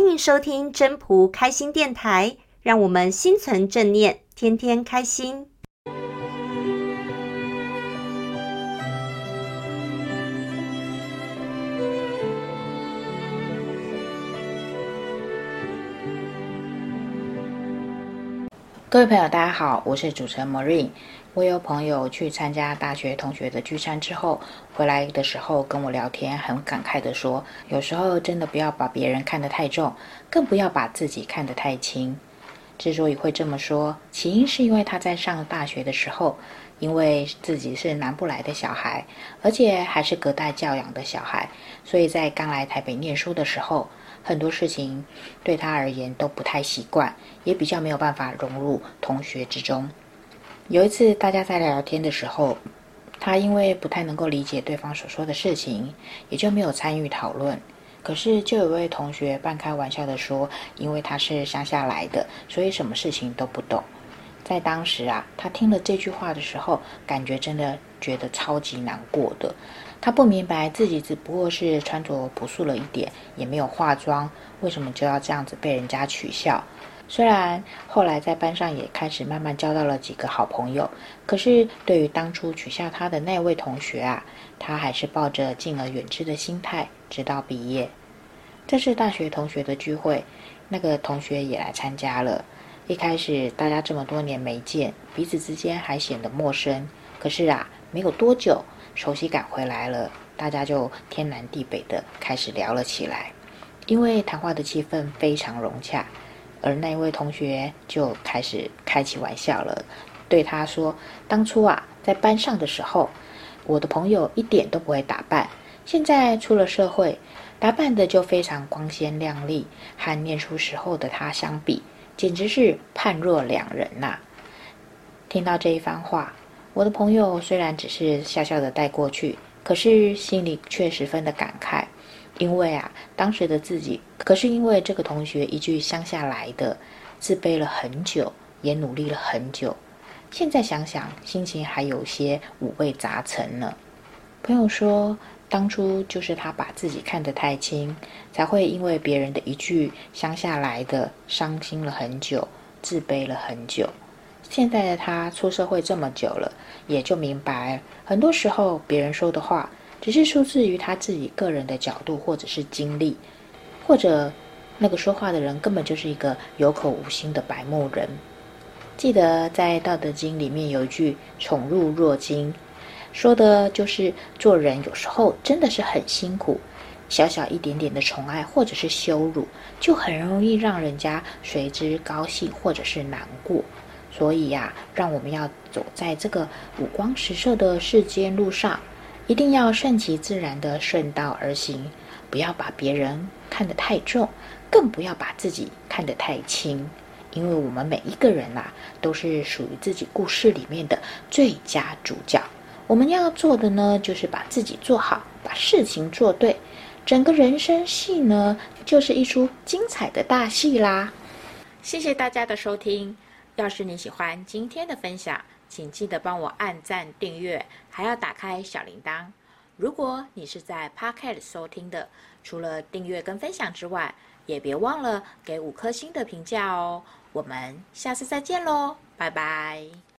欢迎收听真仆开心电台，让我们心存正念，天天开心。各位朋友，大家好，我是主持人 Marine。我有朋友去参加大学同学的聚餐之后，回来的时候跟我聊天，很感慨地说：“有时候真的不要把别人看得太重，更不要把自己看得太轻。”之所以会这么说，起因是因为他在上大学的时候，因为自己是南部来的小孩，而且还是隔代教养的小孩，所以在刚来台北念书的时候，很多事情对他而言都不太习惯，也比较没有办法融入同学之中。有一次，大家在聊天的时候，他因为不太能够理解对方所说的事情，也就没有参与讨论。可是，就有位同学半开玩笑的说：“因为他是乡下来的，所以什么事情都不懂。”在当时啊，他听了这句话的时候，感觉真的觉得超级难过的。他不明白自己只不过是穿着朴素了一点，也没有化妆，为什么就要这样子被人家取笑？虽然后来在班上也开始慢慢交到了几个好朋友，可是对于当初取笑他的那位同学啊，他还是抱着敬而远之的心态，直到毕业。这是大学同学的聚会，那个同学也来参加了。一开始大家这么多年没见，彼此之间还显得陌生。可是啊，没有多久，熟悉感回来了，大家就天南地北的开始聊了起来，因为谈话的气氛非常融洽。而那位同学就开始开起玩笑了，对他说：“当初啊，在班上的时候，我的朋友一点都不会打扮，现在出了社会，打扮的就非常光鲜亮丽，和念书时候的他相比，简直是判若两人呐。”听到这一番话，我的朋友虽然只是笑笑的带过去，可是心里却十分的感慨。因为啊，当时的自己可是因为这个同学一句乡下来的，自卑了很久，也努力了很久。现在想想，心情还有些五味杂陈呢。朋友说，当初就是他把自己看得太轻，才会因为别人的一句乡下来的，伤心了很久，自卑了很久。现在的他出社会这么久了，也就明白，很多时候别人说的话。只是出自于他自己个人的角度，或者是经历，或者那个说话的人根本就是一个有口无心的白目人。记得在《道德经》里面有一句“宠辱若惊”，说的就是做人有时候真的是很辛苦，小小一点点的宠爱或者是羞辱，就很容易让人家随之高兴或者是难过。所以呀，让我们要走在这个五光十色的世间路上。一定要顺其自然地顺道而行，不要把别人看得太重，更不要把自己看得太轻。因为我们每一个人呐、啊，都是属于自己故事里面的最佳主角。我们要做的呢，就是把自己做好，把事情做对。整个人生戏呢，就是一出精彩的大戏啦。谢谢大家的收听。要是你喜欢今天的分享，请记得帮我按赞、订阅，还要打开小铃铛。如果你是在 Podcast 收听的，除了订阅跟分享之外，也别忘了给五颗星的评价哦。我们下次再见喽，拜拜。